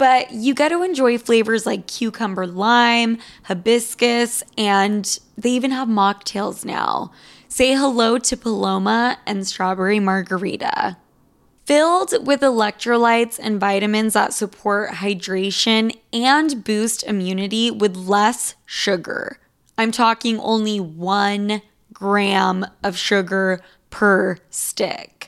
but you get to enjoy flavors like cucumber lime, hibiscus, and they even have mocktails now. Say hello to Paloma and strawberry margarita. Filled with electrolytes and vitamins that support hydration and boost immunity with less sugar. I'm talking only one gram of sugar per stick.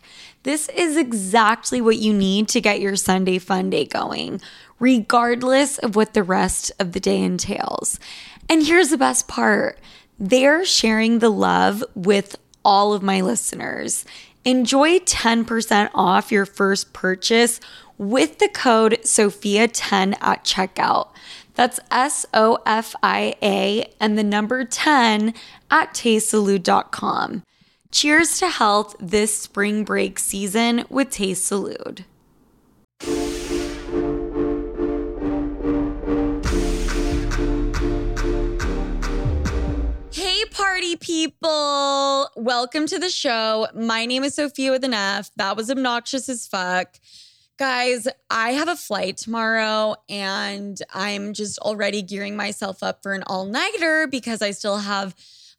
This is exactly what you need to get your Sunday fun day going, regardless of what the rest of the day entails. And here's the best part they're sharing the love with all of my listeners. Enjoy 10% off your first purchase with the code SOFIA10 at checkout. That's S O F I A and the number 10 at tastesalud.com. Cheers to health this spring break season with Taste Salud. Hey, party people! Welcome to the show. My name is Sofia with an F. That was obnoxious as fuck. Guys, I have a flight tomorrow and I'm just already gearing myself up for an all nighter because I still have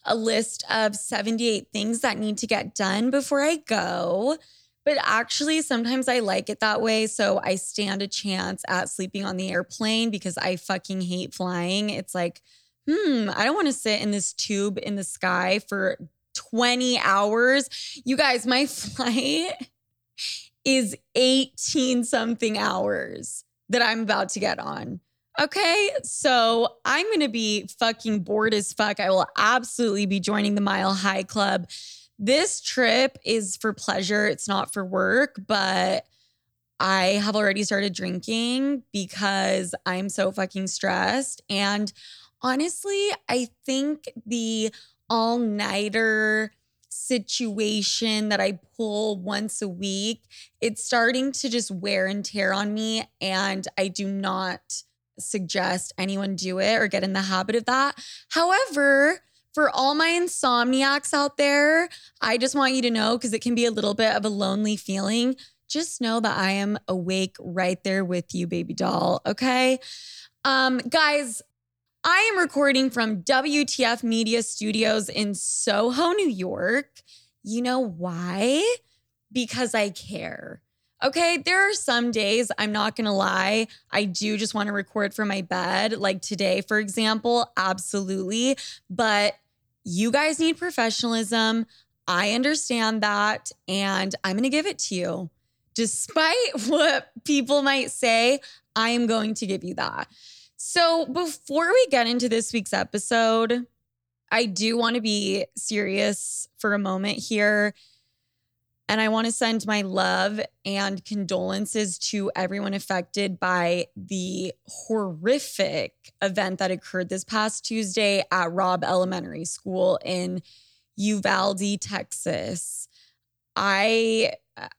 a list of 78 things that need to get done before I go. But actually, sometimes I like it that way. So I stand a chance at sleeping on the airplane because I fucking hate flying. It's like, hmm, I don't want to sit in this tube in the sky for 20 hours. You guys, my flight is 18 something hours that I'm about to get on. Okay, so I'm gonna be fucking bored as fuck. I will absolutely be joining the Mile High Club. This trip is for pleasure, it's not for work, but I have already started drinking because I'm so fucking stressed. And honestly, I think the all nighter situation that I pull once a week, it's starting to just wear and tear on me. And I do not suggest anyone do it or get in the habit of that. However, for all my insomniacs out there, I just want you to know because it can be a little bit of a lonely feeling. Just know that I am awake right there with you, baby doll. Okay. Um, guys, I am recording from WTF Media Studios in Soho, New York. You know why? Because I care. Okay, there are some days, I'm not gonna lie, I do just wanna record from my bed. Like today, for example, absolutely. But you guys need professionalism. I understand that, and I'm gonna give it to you. Despite what people might say, I am going to give you that. So, before we get into this week's episode, I do want to be serious for a moment here And I want to send my love and condolences to everyone affected by the horrific event that occurred this past Tuesday at Robb Elementary School in Uvalde, Texas. I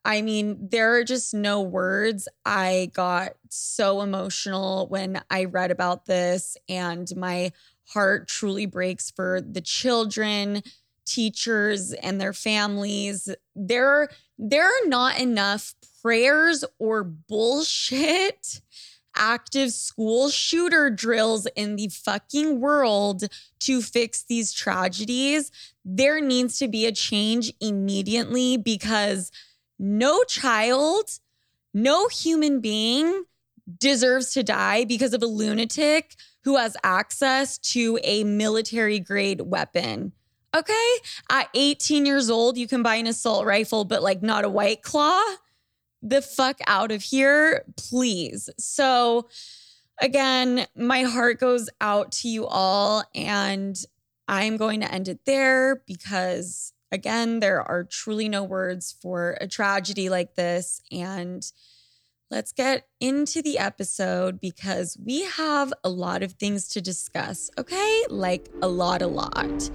I mean, there are just no words. I got so emotional when I read about this and my heart truly breaks for the children, teachers and their families. There there are not enough prayers or bullshit active school shooter drills in the fucking world to fix these tragedies. There needs to be a change immediately because no child, no human being deserves to die because of a lunatic who has access to a military grade weapon. Okay. At 18 years old, you can buy an assault rifle, but like not a white claw the fuck out of here, please. So, again, my heart goes out to you all, and I'm going to end it there because, again, there are truly no words for a tragedy like this. And let's get into the episode because we have a lot of things to discuss, okay? Like a lot, a lot.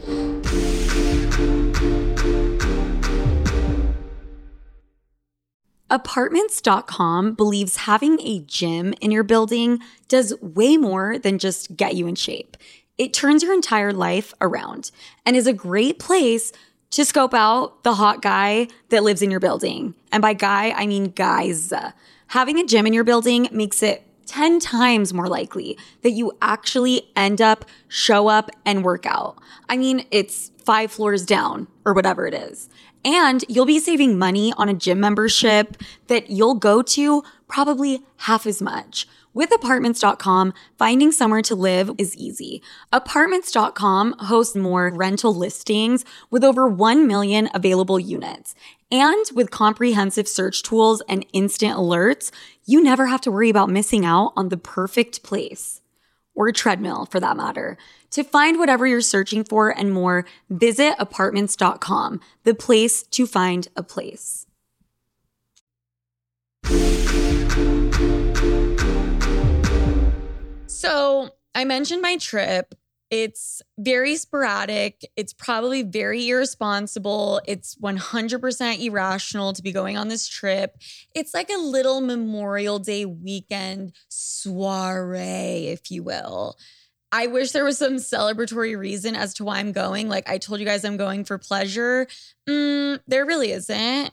Apartments.com believes having a gym in your building does way more than just get you in shape. It turns your entire life around and is a great place to scope out the hot guy that lives in your building. And by guy, I mean guys. Having a gym in your building makes it 10 times more likely that you actually end up, show up, and work out. I mean, it's five floors down or whatever it is. And you'll be saving money on a gym membership that you'll go to probably half as much. With apartments.com, finding somewhere to live is easy. Apartments.com hosts more rental listings with over 1 million available units. And with comprehensive search tools and instant alerts, you never have to worry about missing out on the perfect place or treadmill for that matter. To find whatever you're searching for and more, visit apartments.com, the place to find a place. So, I mentioned my trip. It's very sporadic. It's probably very irresponsible. It's 100% irrational to be going on this trip. It's like a little Memorial Day weekend soiree, if you will. I wish there was some celebratory reason as to why I'm going. Like I told you guys, I'm going for pleasure. Mm, there really isn't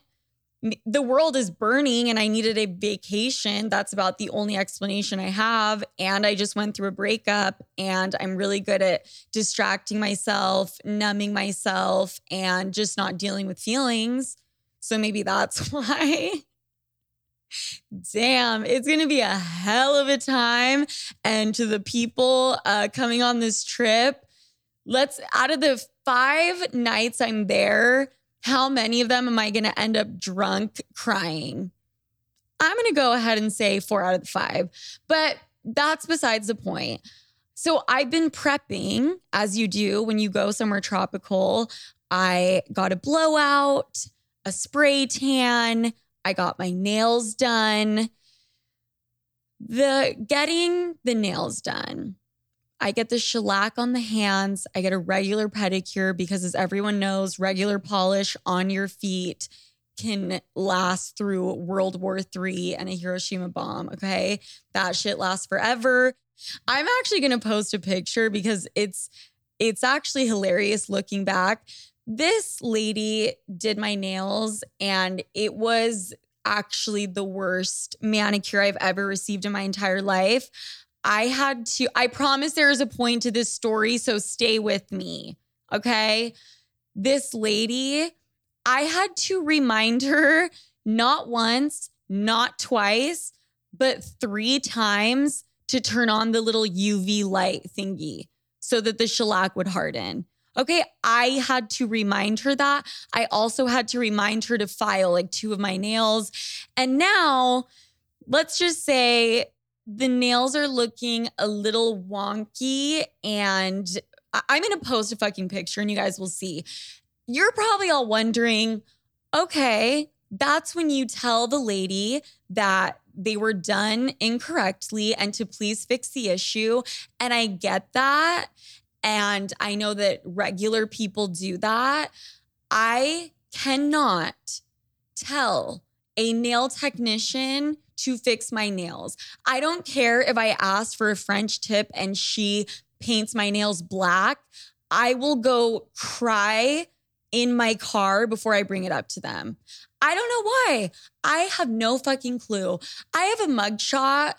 the world is burning and I needed a vacation. That's about the only explanation I have. And I just went through a breakup and I'm really good at distracting myself, numbing myself, and just not dealing with feelings. So maybe that's why. Damn, it's gonna be a hell of a time. And to the people uh, coming on this trip, let's out of the five nights I'm there, how many of them am I going to end up drunk crying? I'm going to go ahead and say four out of the five, but that's besides the point. So I've been prepping as you do when you go somewhere tropical. I got a blowout, a spray tan, I got my nails done. The getting the nails done I get the shellac on the hands. I get a regular pedicure because, as everyone knows, regular polish on your feet can last through World War III and a Hiroshima bomb. Okay. That shit lasts forever. I'm actually going to post a picture because it's it's actually hilarious looking back. This lady did my nails and it was actually the worst manicure I've ever received in my entire life. I had to, I promise there is a point to this story, so stay with me. Okay. This lady, I had to remind her not once, not twice, but three times to turn on the little UV light thingy so that the shellac would harden. Okay, I had to remind her that. I also had to remind her to file like two of my nails. And now, let's just say the nails are looking a little wonky and I'm going to post a fucking picture and you guys will see. You're probably all wondering, okay, that's when you tell the lady that they were done incorrectly and to please fix the issue. And I get that. And I know that regular people do that. I cannot tell a nail technician to fix my nails. I don't care if I ask for a French tip and she paints my nails black. I will go cry in my car before I bring it up to them. I don't know why. I have no fucking clue. I have a mugshot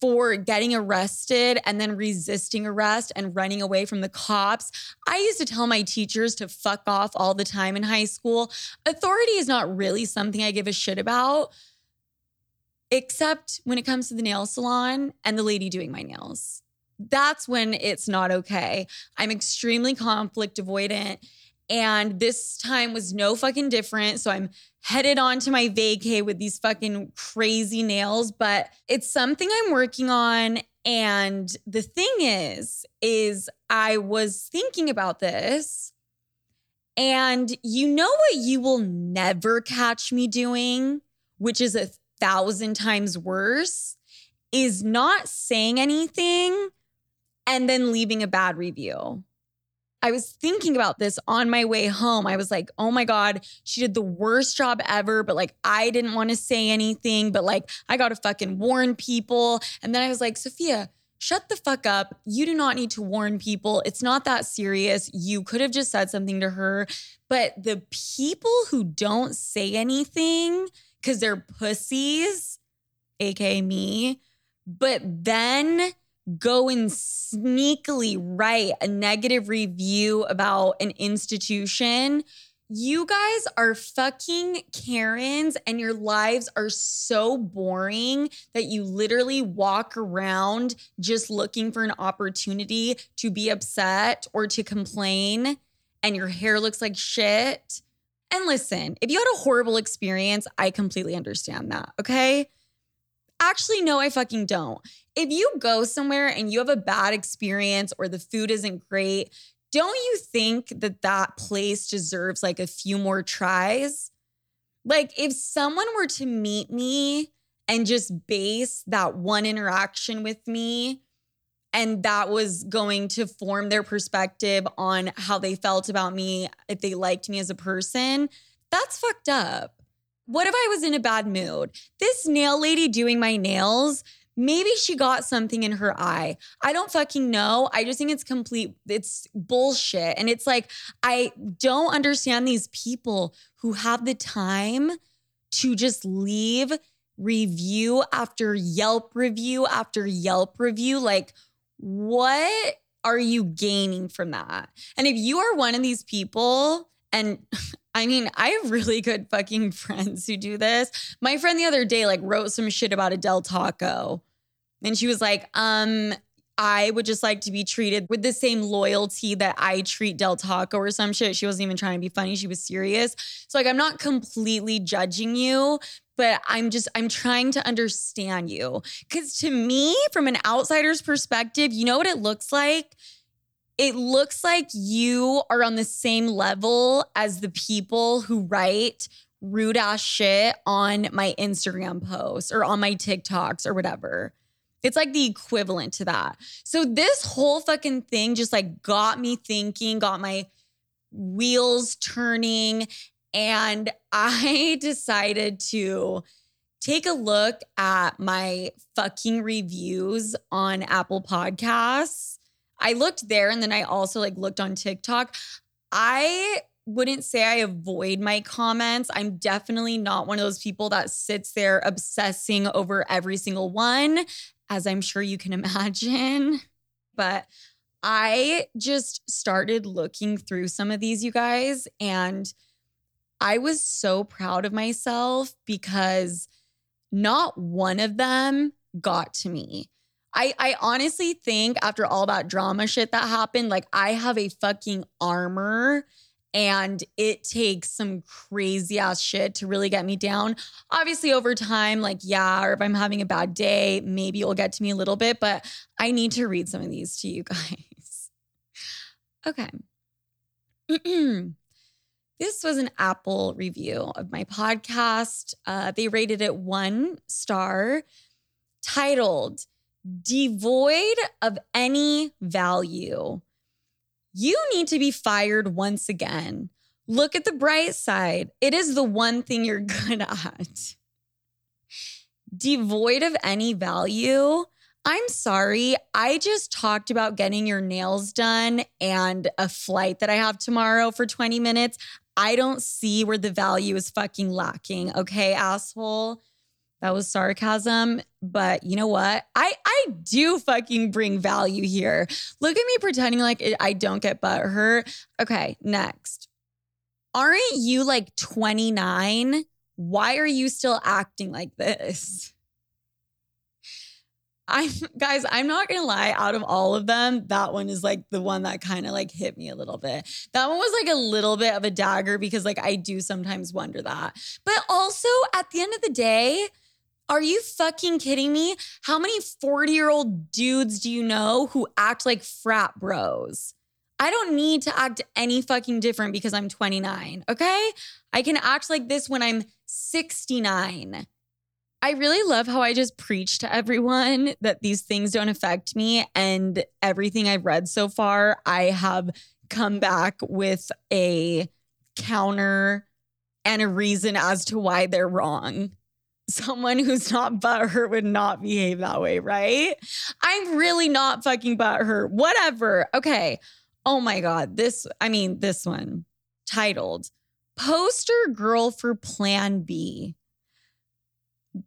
for getting arrested and then resisting arrest and running away from the cops. I used to tell my teachers to fuck off all the time in high school. Authority is not really something I give a shit about, except when it comes to the nail salon and the lady doing my nails. That's when it's not okay. I'm extremely conflict avoidant. And this time was no fucking different. So I'm headed on to my vacay with these fucking crazy nails, but it's something I'm working on. And the thing is, is I was thinking about this. And you know what you will never catch me doing, which is a thousand times worse, is not saying anything and then leaving a bad review. I was thinking about this on my way home. I was like, oh my God, she did the worst job ever, but like I didn't want to say anything, but like I got to fucking warn people. And then I was like, Sofia, shut the fuck up. You do not need to warn people. It's not that serious. You could have just said something to her. But the people who don't say anything because they're pussies, aka me, but then go and sneakily write a negative review about an institution, you guys are fucking Karens and your lives are so boring that you literally walk around just looking for an opportunity to be upset or to complain and your hair looks like shit. And listen, if you had a horrible experience, I completely understand that, okay? Actually, no, I fucking don't. If you go somewhere and you have a bad experience or the food isn't great, don't you think that that place deserves like a few more tries? Like, if someone were to meet me and just base that one interaction with me, and that was going to form their perspective on how they felt about me, if they liked me as a person, that's fucked up. What if I was in a bad mood? This nail lady doing my nails, maybe she got something in her eye. I don't fucking know. I just think it's complete, it's bullshit. And it's like, I don't understand these people who have the time to just leave review after Yelp review after Yelp review. Like, what are you gaining from that? And if you are one of these people, and I mean, I have really good fucking friends who do this. My friend the other day like wrote some shit about a Del Taco. And she was like, um, I would just like to be treated with the same loyalty that I treat Del Taco or some shit. She wasn't even trying to be funny. She was serious. So like I'm not completely judging you, but I'm just I'm trying to understand you. Cuz to me from an outsider's perspective, you know what it looks like? it looks like you are on the same level as the people who write rude ass shit on my Instagram posts or on my TikToks or whatever. It's like the equivalent to that. So this whole fucking thing just like got me thinking, got my wheels turning, and I decided to take a look at my fucking reviews on Apple Podcasts I looked there and then I also like looked on TikTok. I wouldn't say I avoid my comments. I'm definitely not one of those people that sits there obsessing over every single one, as I'm sure you can imagine. But I just started looking through some of these, you guys, and I was so proud of myself because not one of them got to me. I, I honestly think after all that drama shit that happened, like I have a fucking armor and it takes some crazy ass shit to really get me down. Obviously, over time, like, yeah, or if I'm having a bad day, maybe it'll get to me a little bit, but I need to read some of these to you guys. okay. this was an Apple review of my podcast. Uh, they rated it one star, titled Devoid of Any Value. You need to be fired once again. Look at the bright side. It is the one thing you're good at. Devoid of any value. I'm sorry. I just talked about getting your nails done and a flight that I have tomorrow for 20 minutes. I don't see where the value is fucking lacking. Okay, asshole. That was sarcasm, but you know what? I I do fucking bring value here. Look at me pretending like I don't get butt hurt. Okay, next. Aren't you like 29? Why are you still acting like this? I'm guys, I'm not gonna lie, out of all of them, that one is like the one that kind of like hit me a little bit. That one was like a little bit of a dagger because like I do sometimes wonder that. But also at the end of the day, are you fucking kidding me? How many 40 year old dudes do you know who act like frat bros? I don't need to act any fucking different because I'm 29, okay? I can act like this when I'm 69. I really love how I just preach to everyone that these things don't affect me. And everything I've read so far, I have come back with a counter and a reason as to why they're wrong. Someone who's not butthurt would not behave that way, right? I'm really not fucking butthurt. Whatever. Okay. Oh my God. This, I mean, this one titled Poster Girl for Plan B.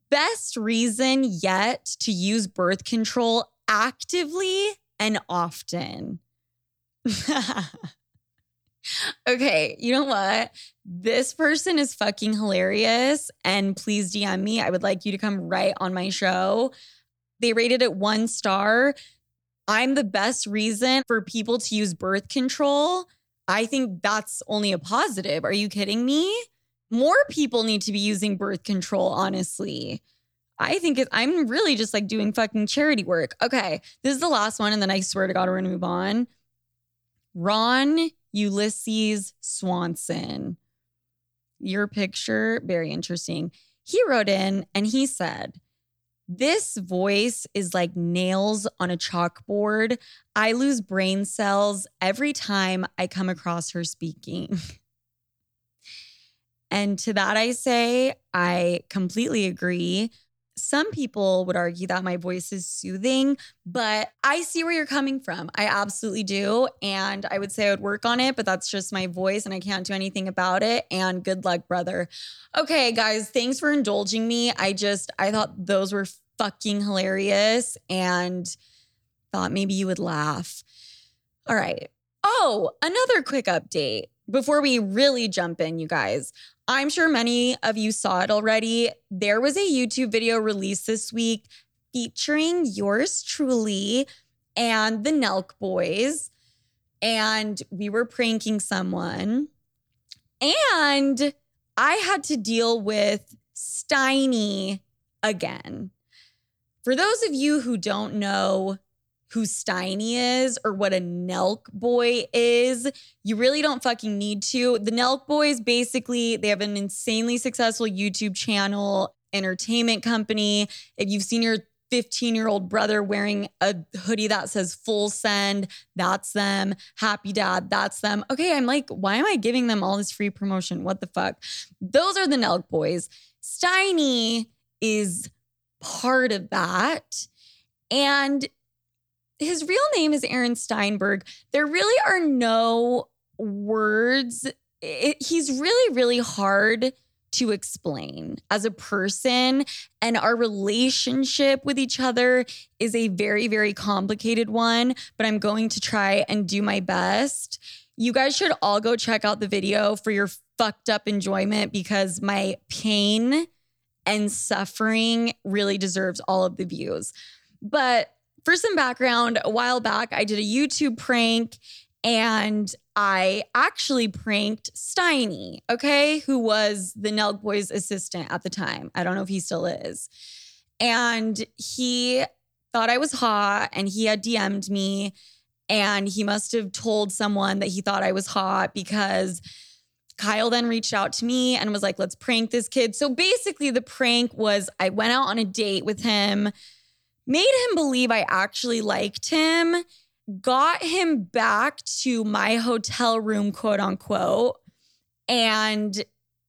Best reason yet to use birth control actively and often. okay, you know what? This person is fucking hilarious. And please DM me. I would like you to come right on my show. They rated it one star. I'm the best reason for people to use birth control. I think that's only a positive. Are you kidding me? More people need to be using birth control, honestly. I think it, I'm really just like doing fucking charity work. Okay, this is the last one, and then I swear to God, we're gonna move on. Ron Ulysses Swanson. Your picture, very interesting. He wrote in and he said, This voice is like nails on a chalkboard. I lose brain cells every time I come across her speaking. and to that, I say, I completely agree. Some people would argue that my voice is soothing, but I see where you're coming from. I absolutely do. And I would say I would work on it, but that's just my voice and I can't do anything about it. And good luck, brother. Okay, guys, thanks for indulging me. I just, I thought those were fucking hilarious and thought maybe you would laugh. All right. Oh, another quick update before we really jump in, you guys. I'm sure many of you saw it already. There was a YouTube video released this week featuring yours truly and the Nelk Boys. And we were pranking someone. And I had to deal with Steiny again. For those of you who don't know who Steiny is or what a Nelk boy is. You really don't fucking need to. The Nelk boys basically, they have an insanely successful YouTube channel, entertainment company. If you've seen your 15 year old brother wearing a hoodie that says full send, that's them. Happy dad, that's them. Okay, I'm like, why am I giving them all this free promotion? What the fuck? Those are the Nelk boys. Steiny is part of that. And his real name is Aaron Steinberg. There really are no words. It, he's really, really hard to explain as a person. And our relationship with each other is a very, very complicated one, but I'm going to try and do my best. You guys should all go check out the video for your fucked up enjoyment because my pain and suffering really deserves all of the views. But for some background, a while back, I did a YouTube prank and I actually pranked Steiny, okay, who was the Nelk Boys assistant at the time. I don't know if he still is. And he thought I was hot and he had DM'd me and he must have told someone that he thought I was hot because Kyle then reached out to me and was like, let's prank this kid. So basically, the prank was I went out on a date with him, made him believe I actually liked him, got him back to my hotel room, quote unquote, and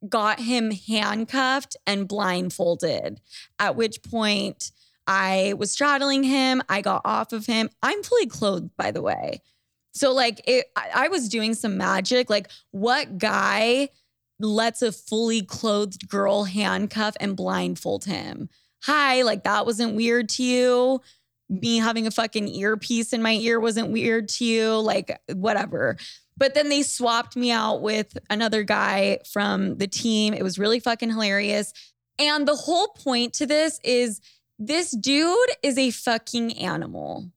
got him handcuffed and blindfolded. At which point, I was straddling him. I got off of him. I'm fully clothed, by the way. So like it, I was doing some magic. Like what guy lets a fully clothed girl handcuff and blindfold him? Hi, like that wasn't weird to you. Me having a fucking earpiece in my ear wasn't weird to you. Like whatever. But then they swapped me out with another guy from the team. It was really fucking hilarious. And the whole point to this is this dude is a fucking animal.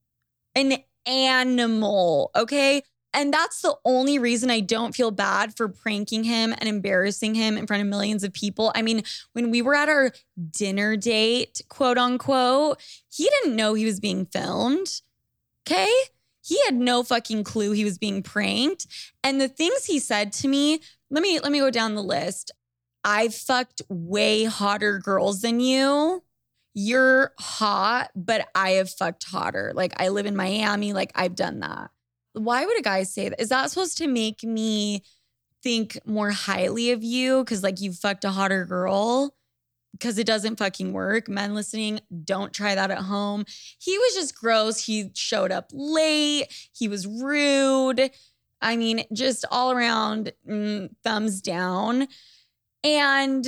An animal. Okay. And that's the only reason I don't feel bad for pranking him and embarrassing him in front of millions of people. I mean, when we were at our dinner date, quote unquote, he didn't know he was being filmed. Okay. He had no fucking clue he was being pranked. And the things he said to me, let me let me go down the list. I fucked way hotter girls than you you're hot, but I have fucked hotter. Like I live in Miami, like I've done that. Why would a guy say that? Is that supposed to make me think more highly of you because like you fucked a hotter girl? Because it doesn't fucking work. Men listening, don't try that at home. He was just gross. He showed up late. He was rude. I mean, just all around mm, thumbs down. And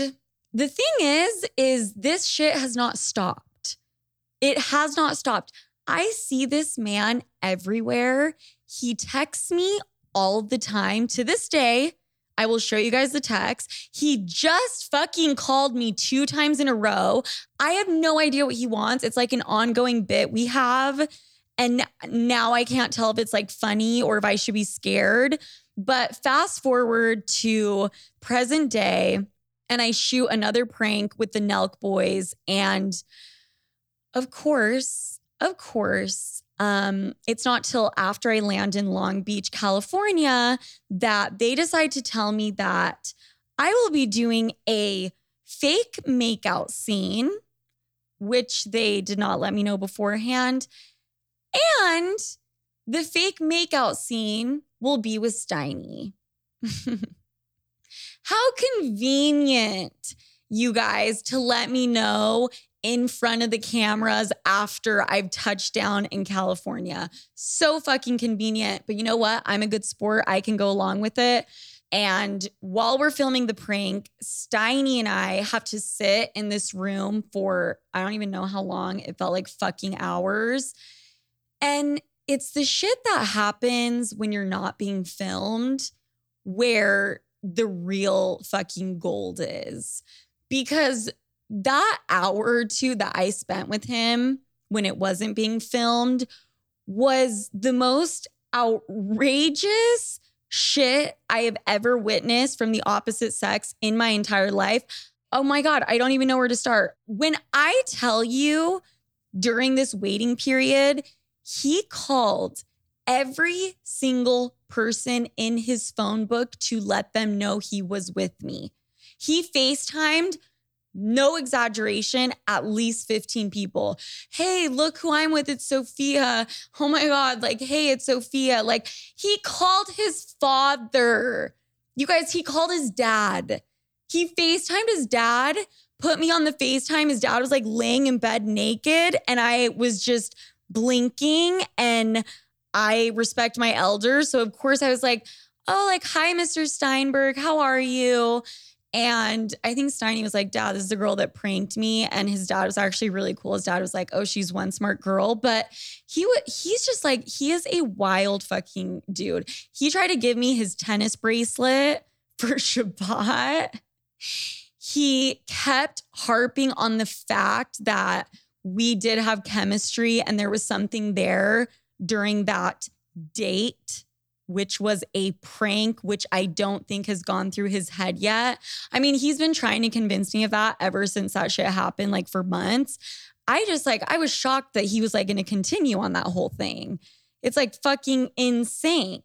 the thing is, is this shit has not stopped. It has not stopped. I see this man everywhere. He texts me all the time. To this day, I will show you guys the text. He just fucking called me two times in a row. I have no idea what he wants. It's like an ongoing bit we have. And now I can't tell if it's like funny or if I should be scared. But fast forward to present day, and I shoot another prank with the Nelk boys. And of course, of course, um, it's not till after I land in Long Beach, California, that they decide to tell me that I will be doing a fake makeout scene, which they did not let me know beforehand. And the fake makeout scene will be with Steiny. How convenient, you guys, to let me know in front of the cameras after I've touched down in California. So fucking convenient. But you know what? I'm a good sport. I can go along with it. And while we're filming the prank, Steiny and I have to sit in this room for I don't even know how long. It felt like fucking hours. And it's the shit that happens when you're not being filmed where the real fucking gold is. Because that hour or two that I spent with him when it wasn't being filmed was the most outrageous shit I have ever witnessed from the opposite sex in my entire life. Oh my God, I don't even know where to start. When I tell you during this waiting period, he called every single person in his phone book to let them know he was with me. He FaceTimed, no exaggeration, at least 15 people. Hey, look who I'm with. It's Sofia. Oh my God. Like, hey, it's Sofia. Like, he called his father. You guys, he called his dad. He FaceTimed his dad, put me on the FaceTime. His dad was like laying in bed naked, and I was just blinking and I respect my elders. So, of course, I was like, oh, like, hi, Mr. Steinberg, how are you? And I think Steiny was like, Dad, this is the girl that pranked me. And his dad was actually really cool. His dad was like, Oh, she's one smart girl. But he would he's just like, he is a wild fucking dude. He tried to give me his tennis bracelet for Shabbat. He kept harping on the fact that we did have chemistry and there was something there during that date which was a prank, which I don't think has gone through his head yet. I mean, he's been trying to convince me of that ever since that shit happened, like for months. I just like, I was shocked that he was like going to continue on that whole thing. It's like fucking insane.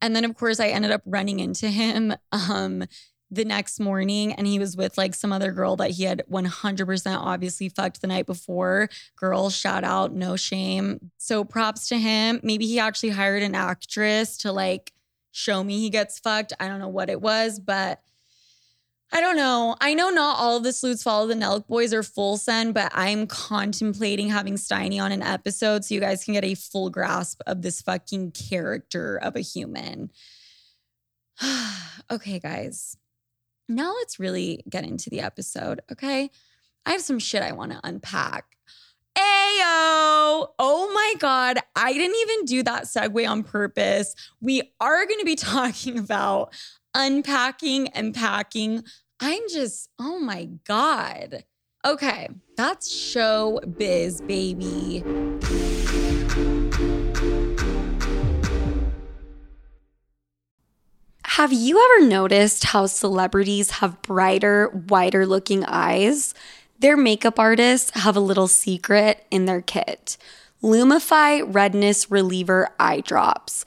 And then, of course, I ended up running into him um, the next morning, and he was with like some other girl that he had 100% obviously fucked the night before. Girl, shout out, no shame. So props to him. Maybe he actually hired an actress to like show me he gets fucked. I don't know what it was, but I don't know. I know not all of the sleuths follow the Nelk boys or full send, but I'm contemplating having Steiny on an episode so you guys can get a full grasp of this fucking character of a human. okay, guys. Now let's really get into the episode, okay? I have some shit I want to unpack. Ayo! Oh my God, I didn't even do that segue on purpose. We are going to be talking about unpacking and packing. I'm just, oh my God. Okay, that's show biz, baby. Have you ever noticed how celebrities have brighter, wider looking eyes? Their makeup artists have a little secret in their kit Lumify Redness Reliever Eye Drops.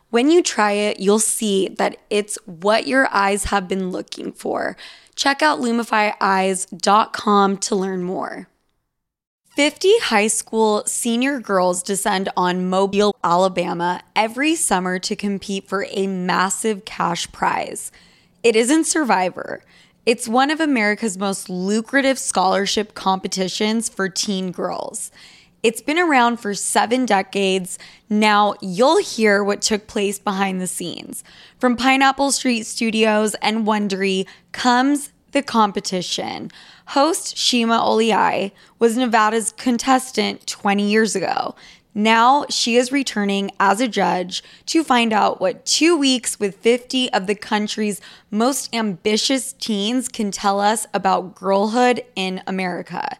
When you try it, you'll see that it's what your eyes have been looking for. Check out lumifyeyes.com to learn more. 50 high school senior girls descend on Mobile, Alabama every summer to compete for a massive cash prize. It isn't Survivor. It's one of America's most lucrative scholarship competitions for teen girls. It's been around for seven decades. Now you'll hear what took place behind the scenes. From Pineapple Street Studios and Wondery comes the competition. Host Shima Oliai was Nevada's contestant 20 years ago. Now she is returning as a judge to find out what two weeks with 50 of the country's most ambitious teens can tell us about girlhood in America.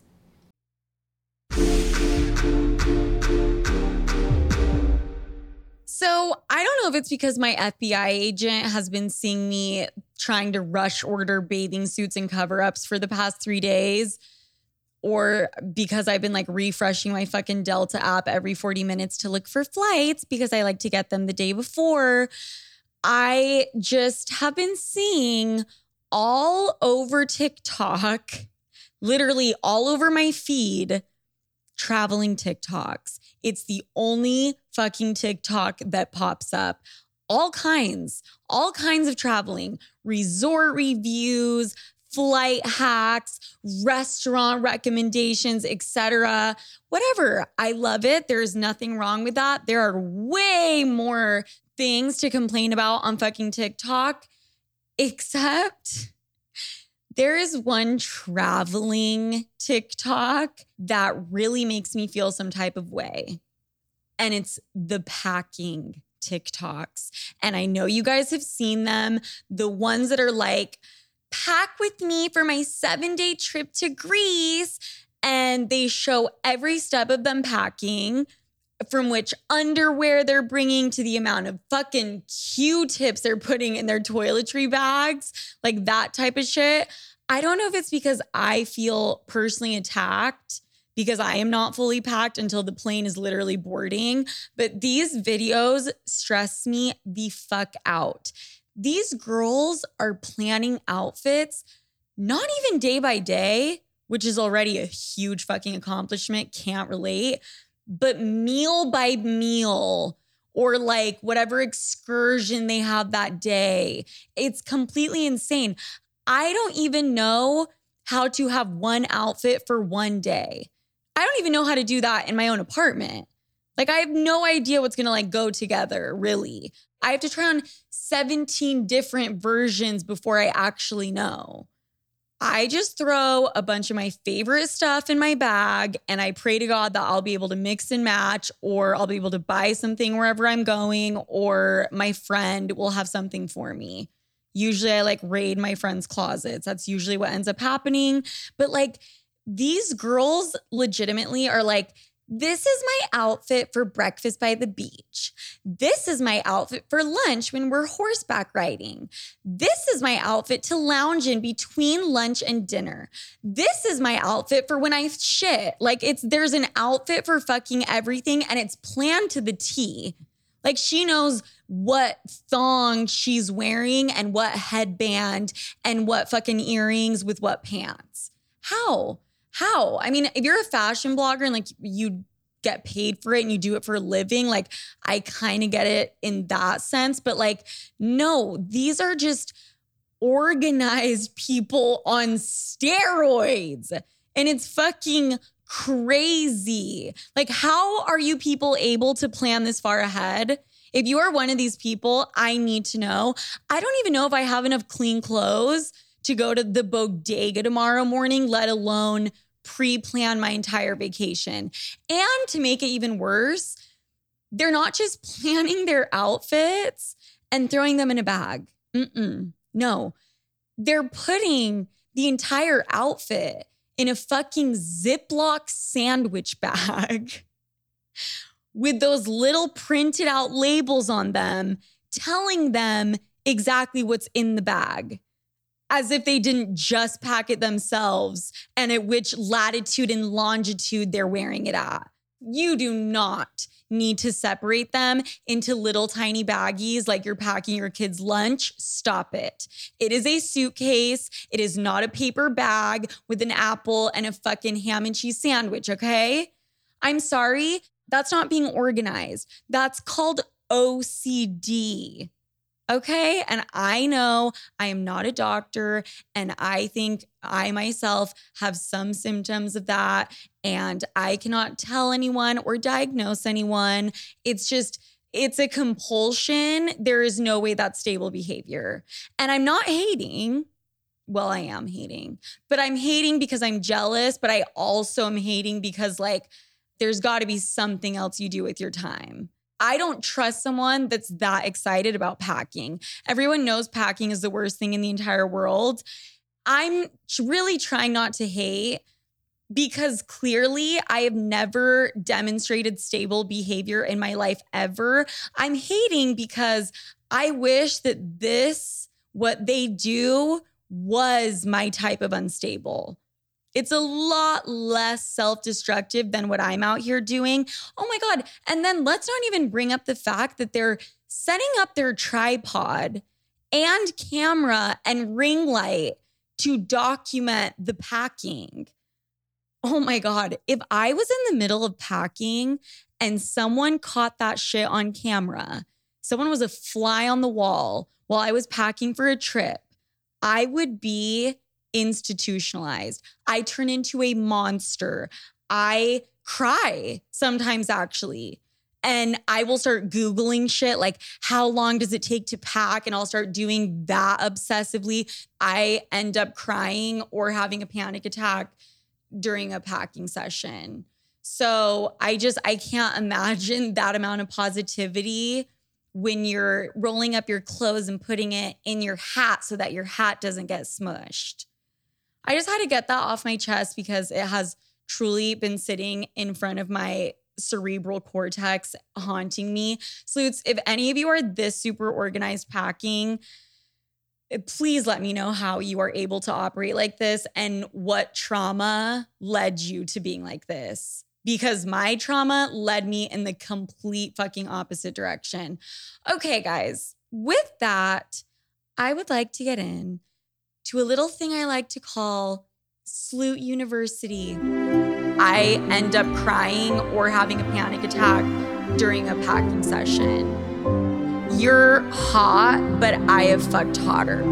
So I don't know if it's because my FBI agent has been seeing me trying to rush order bathing suits and cover ups for the past three days, or because I've been like refreshing my fucking Delta app every 40 minutes to look for flights because I like to get them the day before. I just have been seeing all over TikTok, literally all over my feed, traveling TikToks. It's the only fucking TikTok that pops up. All kinds, all kinds of traveling, resort reviews, flight hacks, restaurant recommendations, etc. Whatever. I love it. There's nothing wrong with that. There are way more things to complain about on fucking TikTok, except there is one traveling TikTok that really makes me feel some type of way and it's the packing TikToks. And I know you guys have seen them, the ones that are like, pack with me for my seven day trip to Greece. And they show every step of them packing, from which underwear they're bringing to the amount of fucking Q tips they're putting in their toiletry bags, like that type of shit. I don't know if it's because I feel personally attacked because I am not fully packed until the plane is literally boarding. But these videos stress me the fuck out. These girls are planning outfits not even day by day, which is already a huge fucking accomplishment, can't relate, but meal by meal or like whatever excursion they have that day. It's completely insane. I don't even know how to have one outfit for one day. I don't even know how to do that in my own apartment. Like I have no idea what's going to like go together, really. I have to try on 17 different versions before I actually know. I just throw a bunch of my favorite stuff in my bag and I pray to God that I'll be able to mix and match or I'll be able to buy something wherever I'm going or my friend will have something for me. Usually I like raid my friends' closets. That's usually what ends up happening. But like these girls legitimately are like, this is my outfit for breakfast by the beach. This is my outfit for lunch when we're horseback riding. This is my outfit to lounge in between lunch and dinner. This is my outfit for when I shit. Like it's there's an outfit for fucking everything and it's planned to the T. Like she knows what thong she's wearing and what headband and what fucking earrings with what pants. How? How? I mean, if you're a fashion blogger and like you get paid for it and you do it for a living, like I kind of get it in that sense. But like, no, these are just organized people on steroids. And it's fucking crazy. Like, how are you people able to plan this far ahead? If you are one of these people, I need to know. I don't even know if I have enough clean clothes to go to the bodega tomorrow morning, let alone pre plan my entire vacation. And to make it even worse, they're not just planning their outfits and throwing them in a bag. Mm-mm. No, they're putting the entire outfit in a fucking Ziploc sandwich bag with those little printed out labels on them telling them exactly what's in the bag as if they didn't just pack it themselves and at which latitude and longitude they're wearing it at. You do not need to separate them into little tiny baggies like you're packing your kid's lunch. Stop it. It is a suitcase. It is not a paper bag with an apple and a fucking ham and cheese sandwich, okay? I'm sorry. That's not being organized. That's called OCD. Okay. And I know I am not a doctor. And I think I myself have some symptoms of that. And I cannot tell anyone or diagnose anyone. It's just, it's a compulsion. There is no way that's stable behavior. And I'm not hating. Well, I am hating, but I'm hating because I'm jealous, but I also am hating because, like, there's got to be something else you do with your time. I don't trust someone that's that excited about packing. Everyone knows packing is the worst thing in the entire world. I'm really trying not to hate because clearly I have never demonstrated stable behavior in my life ever. I'm hating because I wish that this, what they do, was my type of unstable. It's a lot less self destructive than what I'm out here doing. Oh my God. And then let's not even bring up the fact that they're setting up their tripod and camera and ring light to document the packing. Oh my God. If I was in the middle of packing and someone caught that shit on camera, someone was a fly on the wall while I was packing for a trip, I would be institutionalized. I turn into a monster. I cry sometimes, actually. And I will start Googling shit like, how long does it take to pack? And I'll start doing that obsessively. I end up crying or having a panic attack during a packing session. So I just, I can't imagine that amount of positivity when you're rolling up your clothes and putting it in your hat so that your hat doesn't get smushed. I just had to get that off my chest because it has truly been sitting in front of my cerebral cortex haunting me. Sloots, if any of you are this super organized packing, eh, please let me know how you are able to operate like this and what trauma led you to being like this. Because my trauma led me in the complete fucking opposite direction. Okay, guys, with that, I would like to get in to a little thing I like to call Sloot University. I end up crying or having a panic attack during a packing session. You're hot, but I have fucked hotter.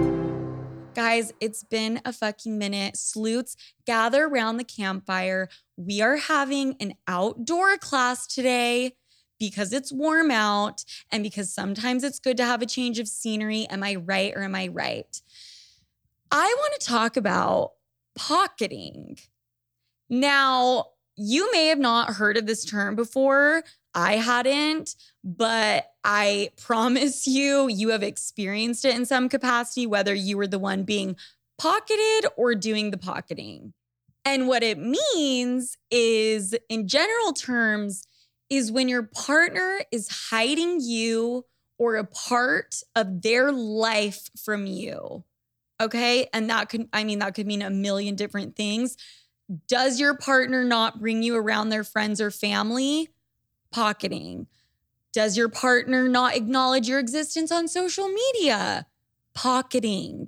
Guys, it's been a fucking minute. Sloots, gather around the campfire. We are having an outdoor class today because it's warm out and because sometimes it's good to have a change of scenery. Am I right or am I right? I want to talk about pocketing. Now, you may have not heard of this term before. I hadn't, but I promise you, you have experienced it in some capacity, whether you were the one being pocketed or doing the pocketing. And what it means is, in general terms, is when your partner is hiding you or a part of their life from you. Okay. And that could, I mean, that could mean a million different things. Does your partner not bring you around their friends or family? Pocketing. Does your partner not acknowledge your existence on social media? Pocketing.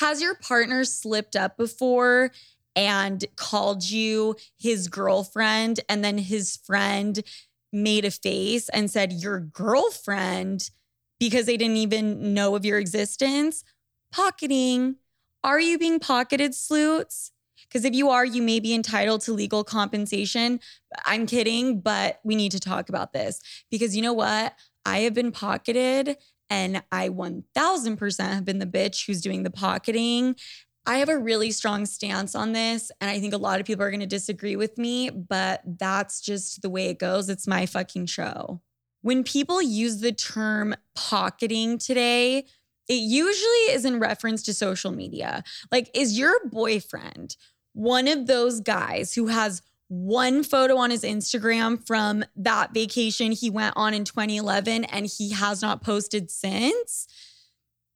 Has your partner slipped up before and called you his girlfriend and then his friend made a face and said, Your girlfriend, because they didn't even know of your existence? Pocketing. Are you being pocketed, sloots? Because if you are, you may be entitled to legal compensation. I'm kidding, but we need to talk about this because you know what? I have been pocketed and I 1000% have been the bitch who's doing the pocketing. I have a really strong stance on this, and I think a lot of people are going to disagree with me, but that's just the way it goes. It's my fucking show. When people use the term pocketing today, it usually is in reference to social media. Like, is your boyfriend one of those guys who has one photo on his Instagram from that vacation he went on in 2011 and he has not posted since,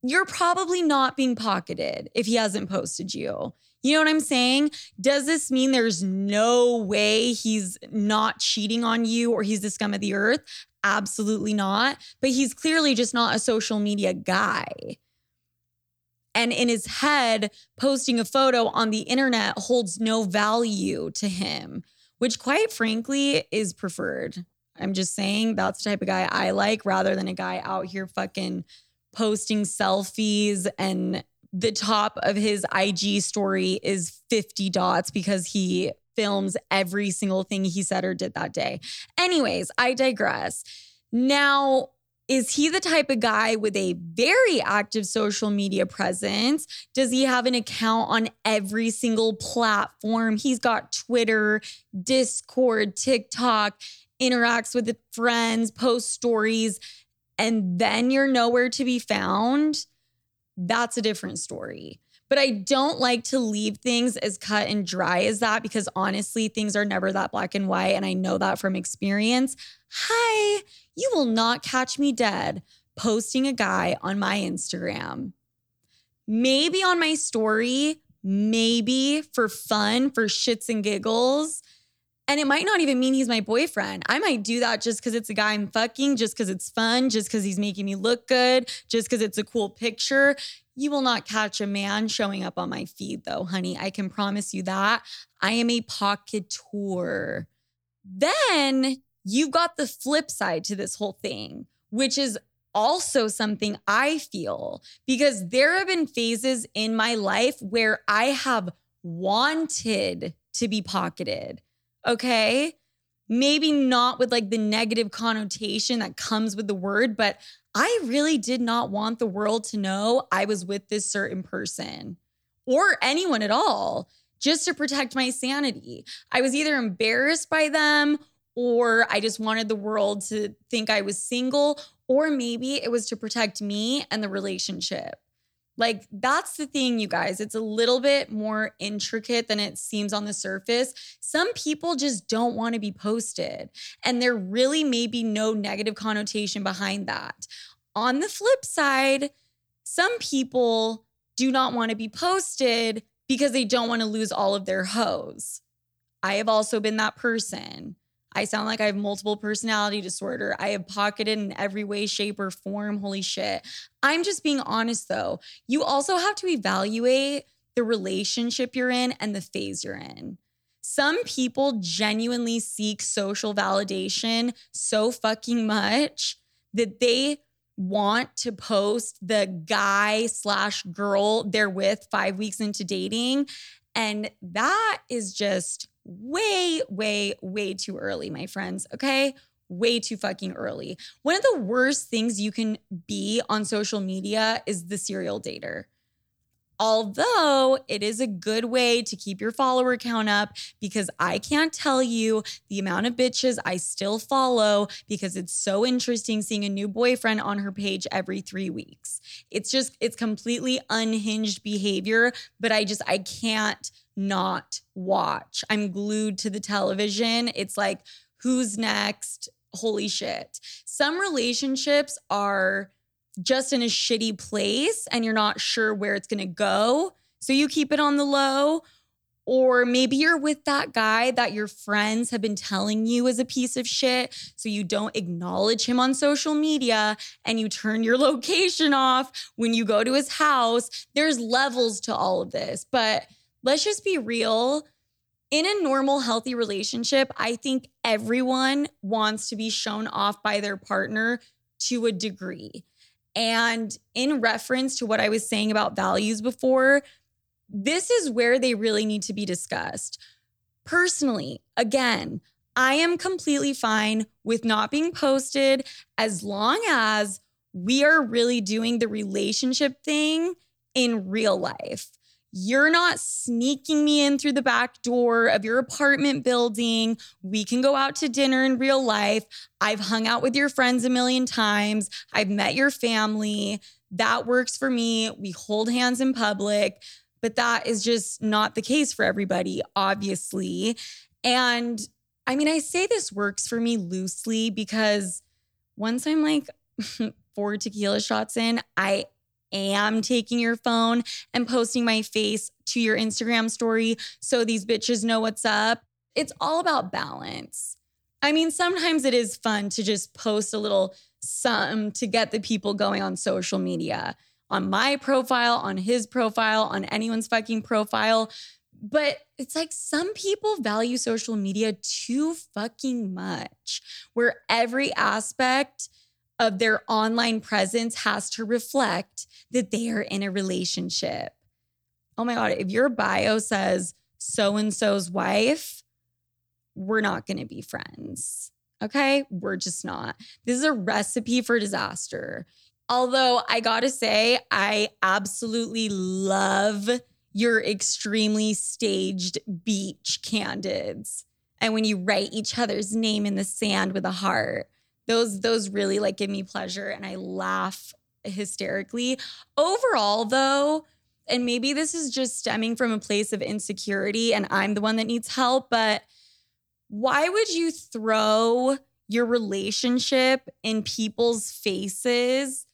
you're probably not being pocketed if he hasn't posted you. You know what I'm saying? Does this mean there's no way he's not cheating on you or he's the scum of the earth? Absolutely not. But he's clearly just not a social media guy and in his head, posting a photo on the internet holds no value to him, which quite frankly is preferred. I'm just saying that's the type of guy I like rather than a guy out here fucking posting selfies and the top of his IG story is 50 dots because he films every single thing he said or did that day. Anyways, I digress. Now, is he the type of guy with a very active social media presence? Does he have an account on every single platform? He's got Twitter, Discord, TikTok, interacts with friends, posts stories, and then you're nowhere to be found. That's a different story. But I don't like to leave things as cut and dry as that because honestly, things are never that black and white. And I know that from experience. Hi, you will not catch me dead posting a guy on my Instagram. Maybe on my story, maybe for fun, for shits and giggles. And it might not even mean he's my boyfriend. I might do that just because it's a guy I'm fucking, just because it's fun, just because he's making me look good, just because it's a cool picture. You will not catch a man showing up on my feed, though, honey. I can promise you that. I am a pocketeur. Then you've got the flip side to this whole thing, which is also something I feel because there have been phases in my life where I have wanted to be pocketed. Okay. Maybe not with like the negative connotation that comes with the word, but I really did not want the world to know I was with this certain person or anyone at all just to protect my sanity. I was either embarrassed by them or I just wanted the world to think I was single, or maybe it was to protect me and the relationship. Like, that's the thing, you guys. It's a little bit more intricate than it seems on the surface. Some people just don't want to be posted, and there really may be no negative connotation behind that. On the flip side, Some people do not want to be posted because they don't want to lose all of their hoes. I have also been that person. I sound like I have multiple personality disorder. I have pocketed in every way, shape, or form. Holy shit. I'm just being honest though. You also have to evaluate the relationship you're in and the phase you're in. Some people genuinely seek social validation so fucking much that they want to post the guy slash girl they're with five weeks into dating. And that is just way, way, way too early, my friends. Okay. Way too fucking early. One of the worst things you can be on social media is the serial dater. Although it is a good way to keep your follower count up because I can't tell you the amount of bitches I still follow because it's so interesting seeing a new boyfriend on her page every three weeks. It's just, it's completely unhinged behavior, but I just, I can't not watch. I'm glued to the television. It's like, who's next? Holy shit. Some relationships are just in a shitty place and you're not sure where it's going to go. So you keep it on the low. Or maybe you're with that guy that your friends have been telling you is a piece of shit. So you don't acknowledge him on social media and you turn your location off when you go to his house. There's levels to all of this. But let's just be real. In a normal, healthy relationship, I think everyone wants to be shown off by their partner to a degree. And in reference to what I was saying about values before, this is where they really need to be discussed. Personally, again, I am completely fine with not being posted as long as we are really doing the relationship thing in real life. You're not sneaking me in through the back door of your apartment building. We can go out to dinner in real life. I've hung out with your friends a million times. I've met your family. That works for me. We hold hands in public, but that is just not the case for everybody, obviously. And I mean, I say this works for me loosely because once I'm like four tequila shots in, I am taking your phone and posting my face to your Instagram story so these bitches know what's up. It's all about balance. I mean, sometimes it is fun to just post a little something to get the people going on social media, on my profile, on his profile, on anyone's fucking profile. But it's like some people value social media too fucking much, where every aspect of their online presence has to reflect that they are in a relationship. Oh my God, if your bio says so and so's wife, we're not going to be friends. Okay. We're just not. This is a recipe for disaster. Although I got to say, I absolutely love your extremely staged beach candids. And when you write each other's name in the sand with a heart, those those really like give me pleasure and I laugh hysterically. Overall though, and maybe this is just stemming from a place of insecurity and I'm the one that needs help, but why would you throw your relationship in people's faces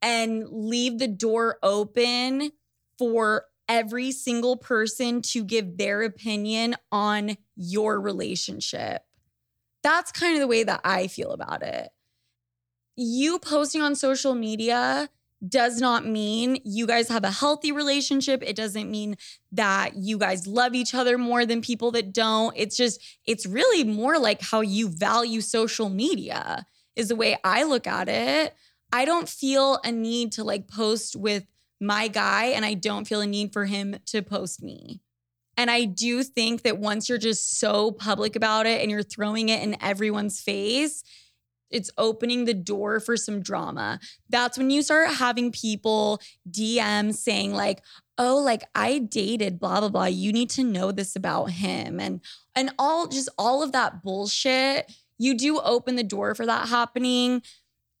and leave the door open for every single person to give their opinion on your relationship? That's kind of the way that I feel about it. You posting on social media does not mean you guys have a healthy relationship. It doesn't mean that you guys love each other more than people that don't. It's just, it's really more like how you value social media, is the way I look at it. I don't feel a need to like post with my guy, and I don't feel a need for him to post me. And I do think that once you're just so public about it and you're throwing it in everyone's face, it's opening the door for some drama. That's when you start having people DM saying, like, oh, like I dated blah blah blah. You need to know this about him. And and all just all of that bullshit. You do open the door for that happening.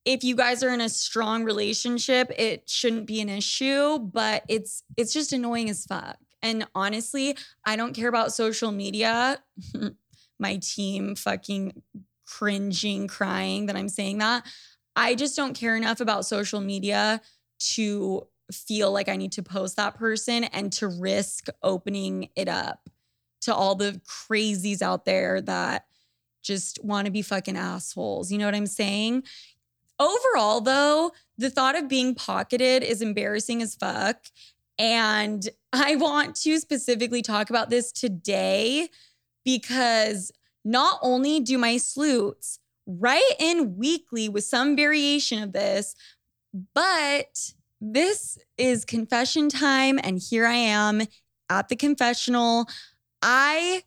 If you guys are in a strong relationship, it shouldn't be an issue, but it's it's just annoying as fuck. And honestly, I don't care about social media. My team fucking cringing, crying that I'm saying that. I just don't care enough about social media to feel like I need to post that person and to risk opening it up to all the crazies out there that just want to be fucking assholes. You know what I'm saying? Overall, though, the thought of being pocketed is embarrassing as fuck. And I want to specifically talk about this today because not only do my sloots write in weekly with some variation of this, but this is confession time. And here I am at the confessional. I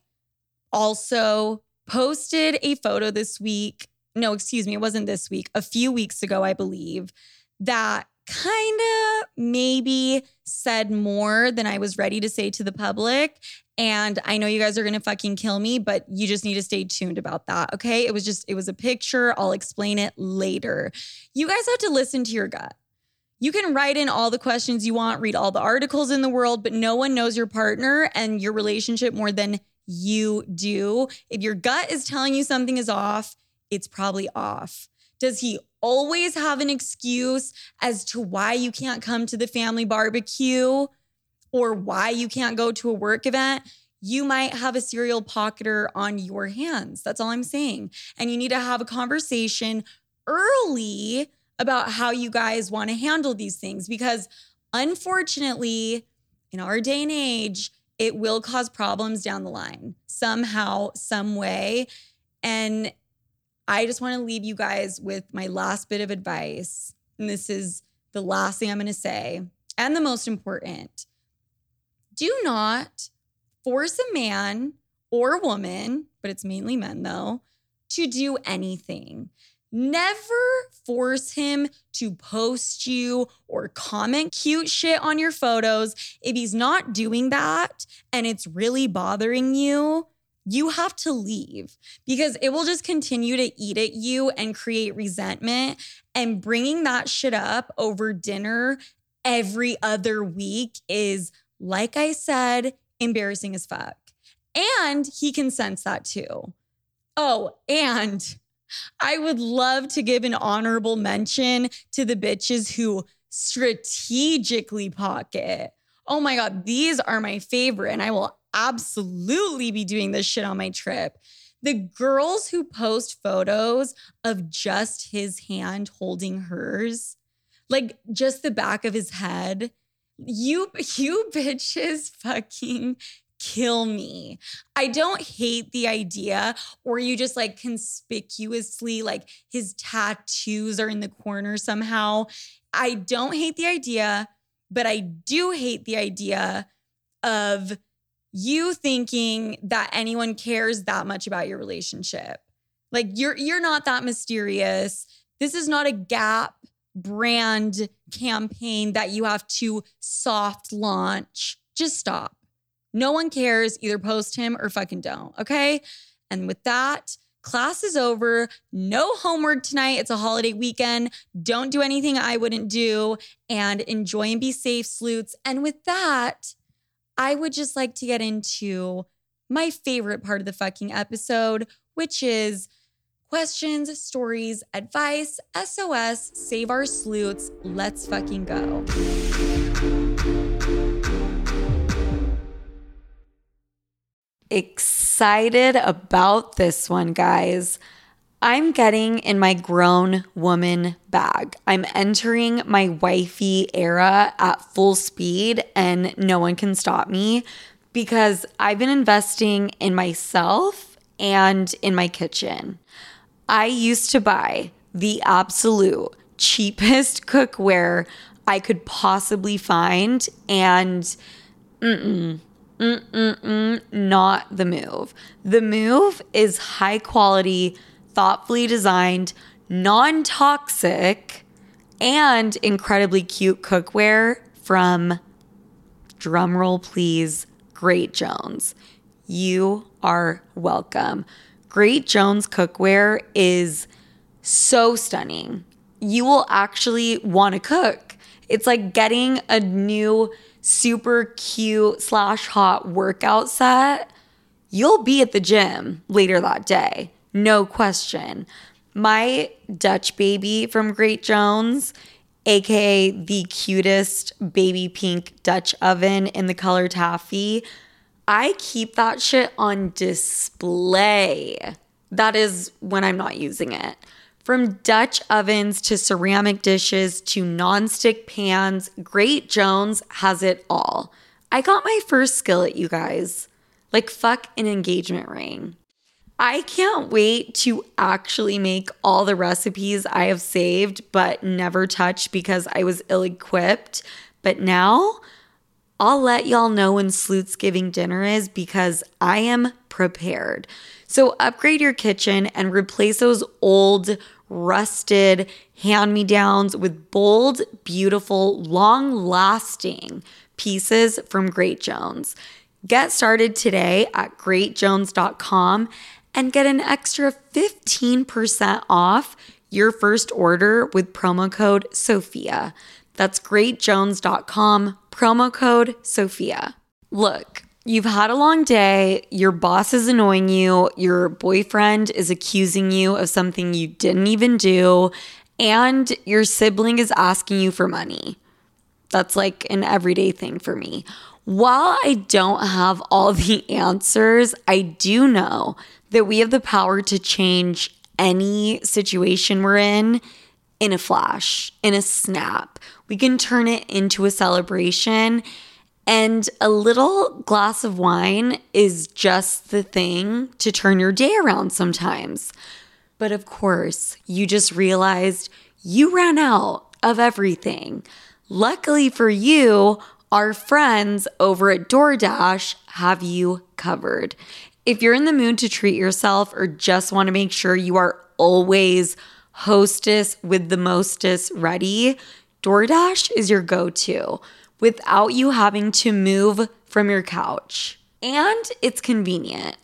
also posted a photo this week. No, excuse me, it wasn't this week, a few weeks ago, I believe, that kind of maybe said more than I was ready to say to the public. And I know you guys are going to fucking kill me, but you just need to stay tuned about that. Okay. It was just, it was a picture. I'll explain it later. You guys have to listen to your gut. You can write in all the questions you want, read all the articles in the world, but no one knows your partner and your relationship more than you do. If your gut is telling you something is off, it's probably off. Does he always have an excuse as to why you can't come to the family barbecue or why you can't go to a work event? You might have a serial pocketer on your hands. That's all I'm saying. And you need to have a conversation early about how you guys want to handle these things because unfortunately, in our day and age, it will cause problems down the line somehow, some way. And I just want to leave you guys with my last bit of advice. And this is the last thing I'm going to say, and the most important. Do not force a man or woman, but it's mainly men though, to do anything. Never force him to post you or comment cute shit on your photos. If he's not doing that and it's really bothering you, you have to leave because it will just continue to eat at you and create resentment. And bringing that shit up over dinner every other week is, like I said, embarrassing as fuck. And he can sense that too. Oh, and I would love to give an honorable mention to the bitches who strategically pocket. Oh my God, these are my favorite. And I will absolutely be doing this shit on my trip. The girls who post photos of just his hand holding hers, like just the back of his head. You, you bitches fucking kill me. I don't hate the idea, or you just like conspicuously, like his tattoos are in the corner somehow. I don't hate the idea, but I do hate the idea of you thinking that anyone cares that much about your relationship. Like you're you're not that mysterious. This is not a gap brand campaign that you have to soft launch. Just stop. No one cares. Either post him or fucking don't. Okay. And with that, class is over. No homework tonight. It's a holiday weekend. Don't do anything I wouldn't do and enjoy and be safe, sloots. And with that, I would just like to get into my favorite part of the fucking episode, which is questions, stories, advice, SOS, save our sloots. Let's fucking go. excited about this one, guys. I'm getting in my grown woman bag. I'm entering my wifey era at full speed, and no one can stop me because I've been investing in myself and in my kitchen. I used to buy the absolute cheapest cookware I could possibly find, and mm-mm, Mm-mm-mm, not the move. The move is high quality, thoughtfully designed, non toxic, and incredibly cute cookware from, drumroll please, Great Jones. You are welcome. Great Jones cookware is so stunning. You will actually want to cook. It's like getting a new super cute slash hot workout set, you'll be at the gym later that day. No question. My Dutch baby from Great Jones aka the cutest baby pink Dutch oven in the color taffy. I keep that shit on display. That is when I'm not using it. From Dutch ovens to ceramic dishes to nonstick pans, Great Jones has it all. I got my first skillet, you guys. Like, fuck an engagement ring. I can't wait to actually make all the recipes I have saved but never touched because I was ill equipped. But now I'll let y'all know when Sloot's Giving dinner is because I am prepared. So upgrade your kitchen and replace those old, rusted hand me downs with bold, beautiful, long lasting pieces from Great Jones. Get started today at greatjones.com and get an extra 15% off your first order with promo code SOFIA. That's greatjones.com, promo code SOFIA. Look, you've had a long day, your boss is annoying you, your boyfriend is accusing you of something you didn't even do, and your sibling is asking you for money. That's like an everyday thing for me. While I don't have all the answers, I do know that we have the power to change any situation we're in in a flash, in a snap. We can turn it into a celebration. And a little glass of wine is just the thing to turn your day around sometimes. But of course, you just realized you ran out of everything. Luckily for you, our friends over at DoorDash have you covered. If you're in the mood to treat yourself or just want to make sure you are always hostess with the mostest ready, DoorDash is your go to without you having to move from your couch. And it's convenient.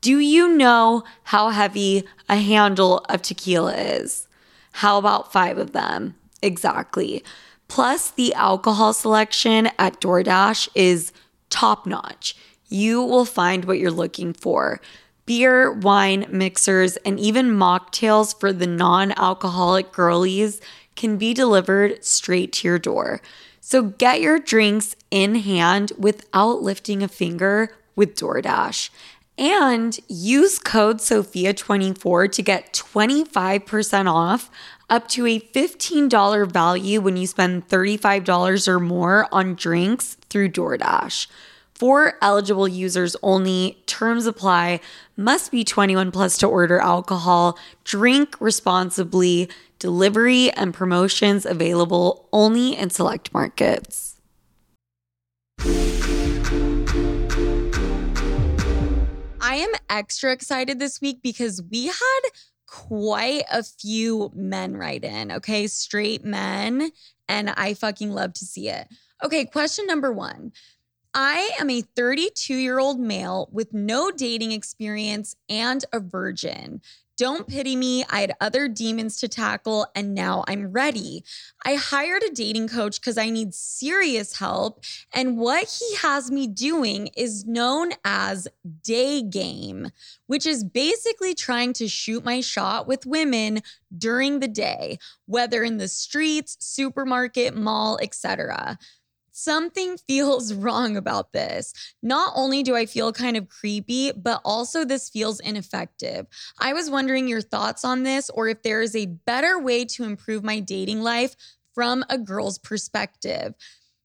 Do you know how heavy a handle of tequila is? How about five of them? Exactly. Plus, the alcohol selection at DoorDash is top notch. You will find what you're looking for beer, wine, mixers, and even mocktails for the non alcoholic girlies can be delivered straight to your door. So get your drinks in hand without lifting a finger with DoorDash. And use code SOFIA24 to get 25% off up to a $15 value when you spend $35 or more on drinks through DoorDash. For eligible users only, terms apply, must be 21 plus to order alcohol, drink responsibly, delivery and promotions available only in select markets. I am extra excited this week because we had quite a few men write in, okay? Straight men. And I fucking love to see it. Okay, question number one. I am a 32 year old male with no dating experience and a virgin. Don't pity me. I had other demons to tackle and now I'm ready. I hired a dating coach because I need serious help. And what he has me doing is known as day game, which is basically trying to shoot my shot with women during the day, whether in the streets, supermarket, mall, etc. Something feels wrong about this. Not only do I feel kind of creepy, but also this feels ineffective. I was wondering your thoughts on this or if there is a better way to improve my dating life from a girl's perspective.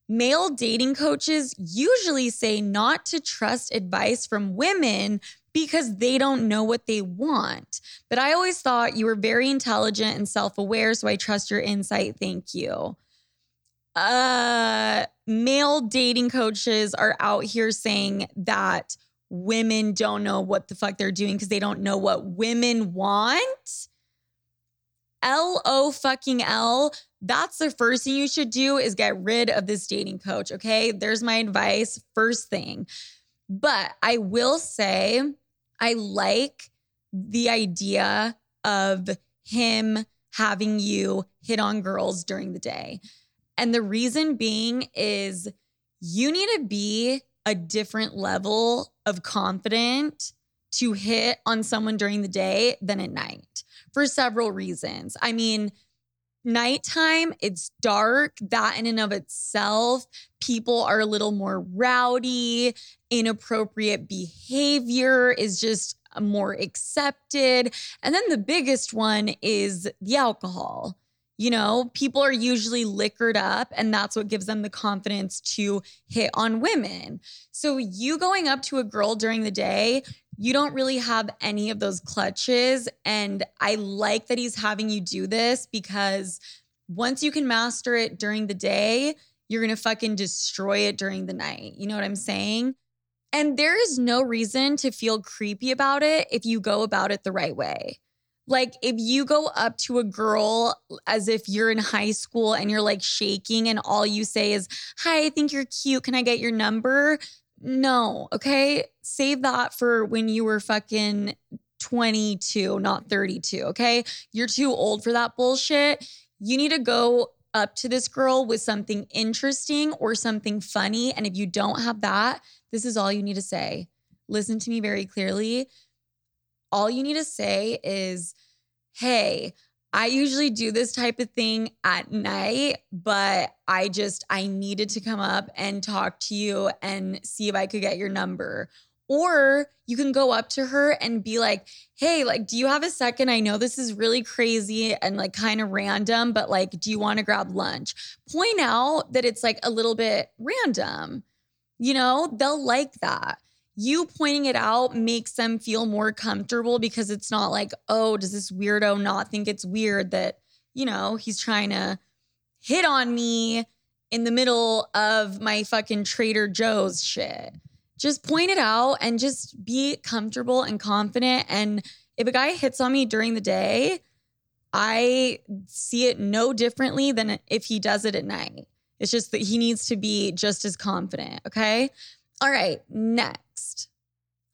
Male dating coaches usually say not to trust advice from women because they don't know what they want. But I always thought you were very intelligent and self aware, so I trust your insight. Thank you uh male dating coaches are out here saying that women don't know what the fuck they're doing because they don't know what women want. L O fucking L. That's the first thing you should do is get rid of this dating coach. Okay. There's my advice. First thing. But I will say, I like the idea of him having you hit on girls during the day. And the reason being is you need to be a different level of confident to hit on someone during the day than at night for several reasons. I mean, nighttime, it's dark. That in and of itself, people are a little more rowdy, inappropriate behavior is just more accepted. And then the biggest one is the alcohol. You know, people are usually liquored up, and that's what gives them the confidence to hit on women. So, you going up to a girl during the day, you don't really have any of those clutches. And I like that he's having you do this because once you can master it during the day, you're gonna fucking destroy it during the night. You know what I'm saying? And there is no reason to feel creepy about it if you go about it the right way. Like if you go up to a girl as if you're in high school and you're like shaking and all you say is, Hi, I think you're cute. Can I get your number? No, okay? Save that for when you were fucking 22, not 32, okay? You're too old for that bullshit. You need to go up to this girl with something interesting or something funny. And if you don't have that, this is all you need to say. Listen to me very clearly. All you need to say is, Hey, I usually do this type of thing at night, but I just, I needed to come up and talk to you and see if I could get your number. Or you can go up to her and be like, hey, like, do you have a second? I know this is really crazy and like kind of random, but like, do you want to grab lunch? Point out that it's like a little bit random. You know, they'll like that you pointing it out makes them feel more comfortable because it's not like, oh, does this weirdo not think it's weird that, you know, he's trying to hit on me in the middle of my fucking Trader Joe's shit. Just point it out and just be comfortable and confident. And if a guy hits on me during the day, I see it no differently than if he does it at night. It's just that he needs to be just as confident. Okay. All right. Next.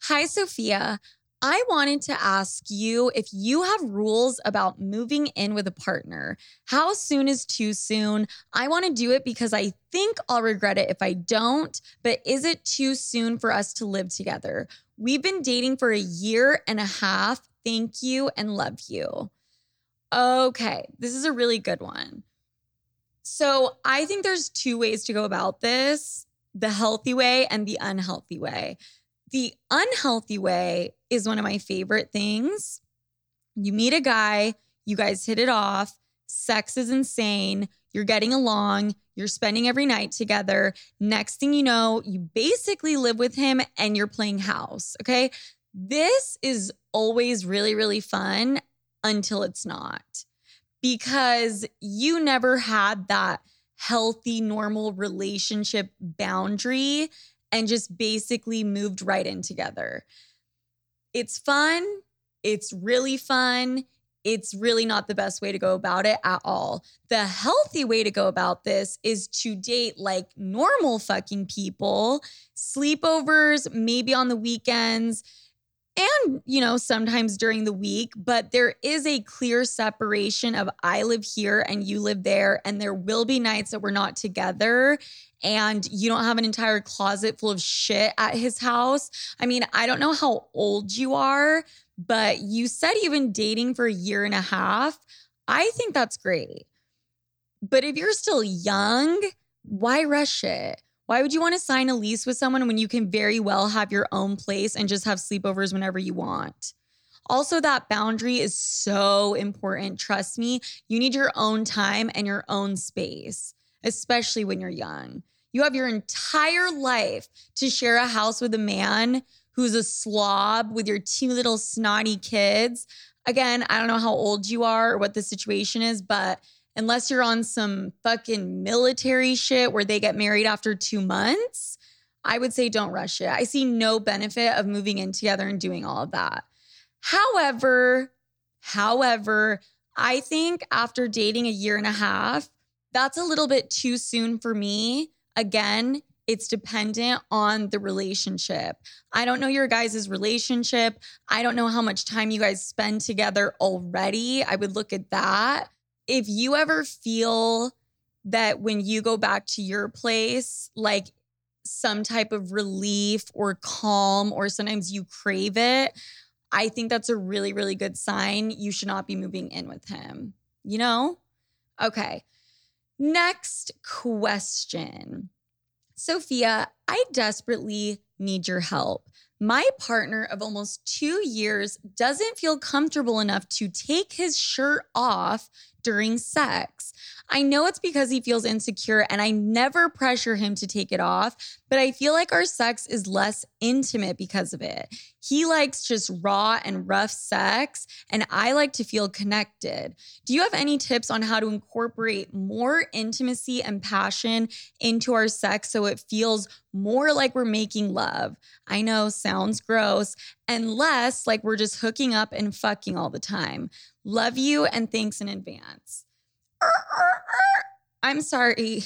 Hi, Sofia. I wanted to ask you if you have rules about moving in with a partner. How soon is too soon? I want to do it because I think I'll regret it if I don't, but is it too soon for us to live together? We've been dating for a year and a half. Thank you and love you. Okay, this is a really good one. So I think there's two ways to go about this the healthy way and the unhealthy way. The unhealthy way is one of my favorite things. You meet a guy, you guys hit it off, sex is insane, you're getting along, you're spending every night together. Next thing you know, you basically live with him and you're playing house. Okay. This is always really, really fun until it's not because you never had that healthy, normal relationship boundary and just basically moved right in together. It's fun. It's really fun. It's really not the best way to go about it at all. The healthy way to go about this is to date like normal fucking people, sleepovers, maybe on the weekends and you know sometimes during the week but there is a clear separation of i live here and you live there and there will be nights that we're not together and you don't have an entire closet full of shit at his house. I mean i don't know how old you are but you said you've been dating for a year and a half. I think that's great. But if you're still young why rush it why would you want to sign a lease with someone when you can very well have your own place and just have sleepovers whenever you want? Also, that boundary is so important. Trust me, you need your own time and your own space, especially when you're young. You have your entire life to share a house with a man who's a slob with your two little snotty kids. Again, I don't know how old you are or what the situation is, but unless you're on some fucking military shit where they get married after two months, I would say don't rush it. I see no benefit of moving in together and doing all of that. However, however, I think after dating a year and a half, that's a little bit too soon for me. Again, it's dependent on the relationship. I don't know your guys' relationship. I don't know how much time you guys spend together already. I would look at that if you ever feel that when you go back to your place, like some type of relief or calm, or sometimes you crave it, I think that's a really, really good sign. You should not be moving in with him, you know? Okay. Next question. Sofia, I desperately need your help. My partner of almost two years doesn't feel comfortable enough to take his shirt off during sex. I know it's because he feels insecure and I never pressure him to take it off, but I feel like our sex is less intimate because of it. He likes just raw and rough sex, and I like to feel connected. Do you have any tips on how to incorporate more intimacy and passion into our sex so it feels more like we're making love? I know, sounds gross, and less like we're just hooking up and fucking all the time. Love you and thanks in advance. I'm sorry.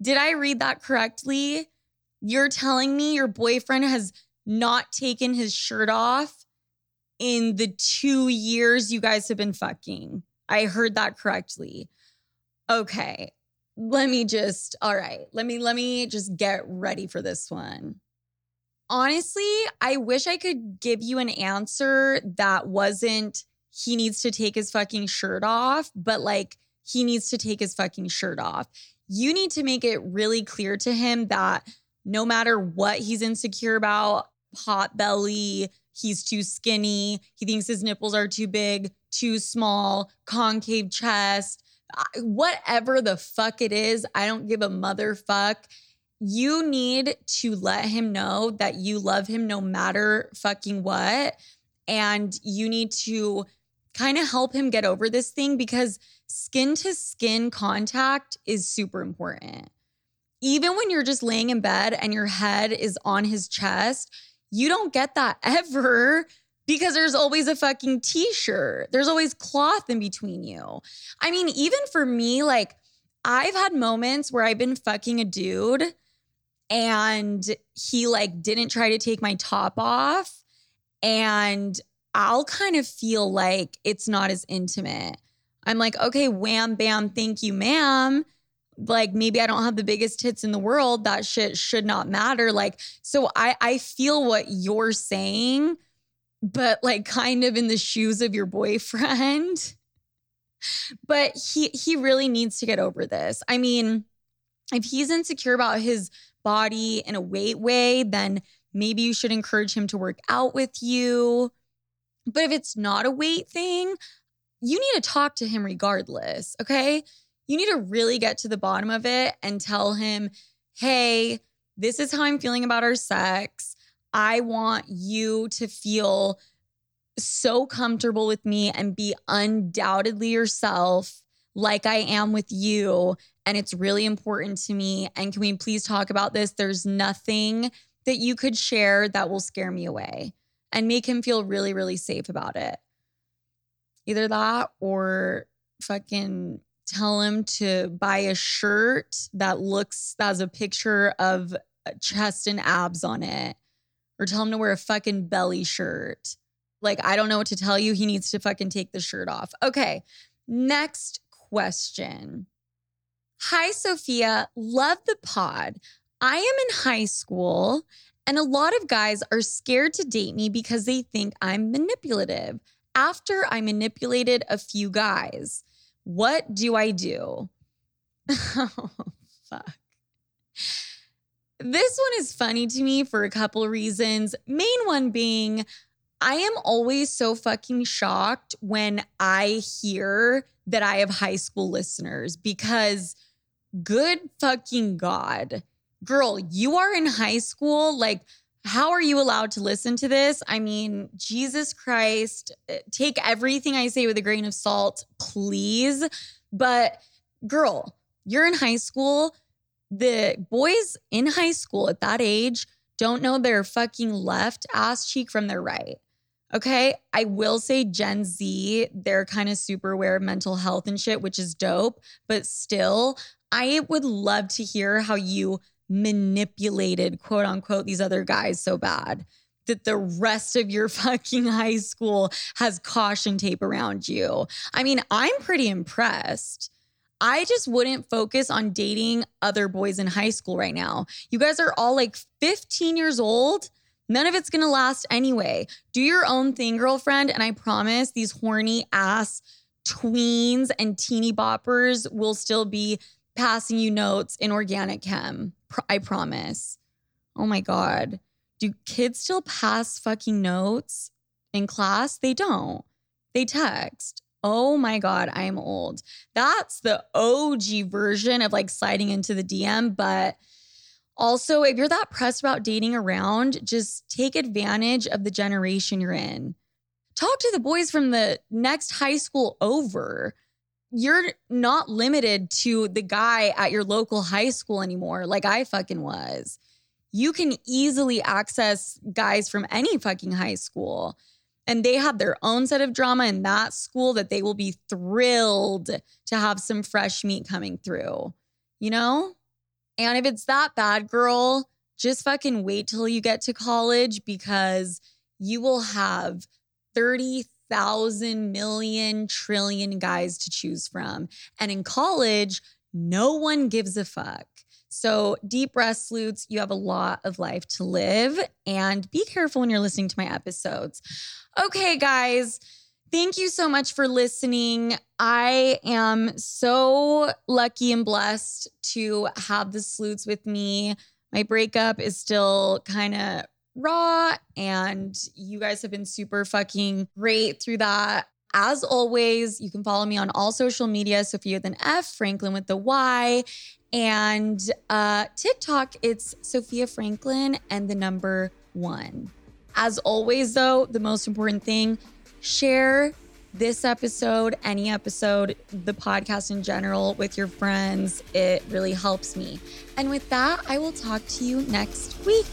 Did I read that correctly? You're telling me your boyfriend has not taken his shirt off in the two years you guys have been fucking. I heard that correctly. Okay. Let me just, all right, let me, let me just get ready for this one. Honestly, I wish I could give you an answer that wasn't he needs to take his fucking shirt off, but like he needs to take his fucking shirt off. You need to make it really clear to him that no matter what he's insecure about, hot belly, he's too skinny, he thinks his nipples are too big, too small, concave chest, whatever the fuck it is, I don't give a motherfuck. You need to let him know that you love him no matter fucking what. And you need to kind of help him get over this thing because skin to skin contact is super important. Even when you're just laying in bed and your head is on his chest, you don't get that ever because there's always a fucking t shirt. There's always cloth in between you. I mean, even for me, like, I've had moments where I've been fucking a dude and he like didn't try to take my top off and I'll kind of feel like it's not as intimate. I'm like, okay, wham, bam, thank you, ma'am. Like maybe I don't have the biggest tits in the world. That shit should not matter. Like, so I I feel what you're saying, but like kind of in the shoes of your boyfriend. but he he really needs to get over this. I mean, if he's insecure about his body in a weight way, then maybe you should encourage him to work out with you but if it's not a weight thing, you need to talk to him regardless, okay? You need to really get to the bottom of it and tell him, hey, this is how I'm feeling about our sex. I want you to feel so comfortable with me and be undoubtedly yourself like I am with you. And it's really important to me. And can we please talk about this? There's nothing that you could share that will scare me away and make him feel really, really safe about it. Either that or fucking tell him to buy a shirt that looks, that has a picture of uh, chest and abs on it, or tell him to wear a fucking belly shirt. Like, I don't know what to tell you. He needs to fucking take the shirt off. Okay. Next question. Hi, Sofia. Love the pod. I am in high school and a lot of guys are scared to date me because they think I'm manipulative. After I manipulated a few guys, what do I do? oh, fuck. This one is funny to me for a couple reasons. Main one being, I am always so fucking shocked when I hear that I have high school listeners because good fucking God girl, you are in high school. Like, how are you allowed to listen to this? I mean, Jesus Christ, eh, take everything I say with a grain of salt, please. But, girl, you're in high school. The boys in high school at that age don't know their fucking left ass cheek from their right. Okay. I will say Gen Z, they're kind of super aware of mental health and shit, which is dope. But still, I would love to hear how you manipulated, quote unquote, these other guys so bad that the rest of your fucking high school has caution tape around you. I mean, I'm pretty impressed. I just wouldn't focus on dating other boys in high school right now. You guys are all like 15 years old. None of it's gonna last anyway. Do your own thing, girlfriend. And I promise these horny ass tweens and teeny boppers will still be passing you notes in organic chem. I promise. Oh my God. Do kids still pass fucking notes in class? They don't. They text. Oh my God, I am old. That's the OG version of like sliding into the DM. But also, if you're that pressed about dating around, just take advantage of the generation you're in. Talk to the boys from the next high school over. You're not limited to the guy at your local high school anymore, like I fucking was. You can easily access guys from any fucking high school and they have their own set of drama in that school that they will be thrilled to have some fresh meat coming through, you know? And if it's that bad, girl, just fucking wait till you get to college because you will have 30,000 million trillion guys to choose from. And in college, no one gives a fuck. So, deep breath sloots, you have a lot of life to live. And be careful when you're listening to my episodes. Okay, guys. Thank you so much for listening. I am so lucky and blessed to have the sloots with me. My breakup is still kind of raw, and you guys have been super fucking great through that. As always, you can follow me on all social media, Sofia with an F, Franklin with the Y, and uh, TikTok, it's Sofia Franklin and the number one. As always, though, the most important thing share this episode, any episode, the podcast in general with your friends. It really helps me. And with that, I will talk to you next week.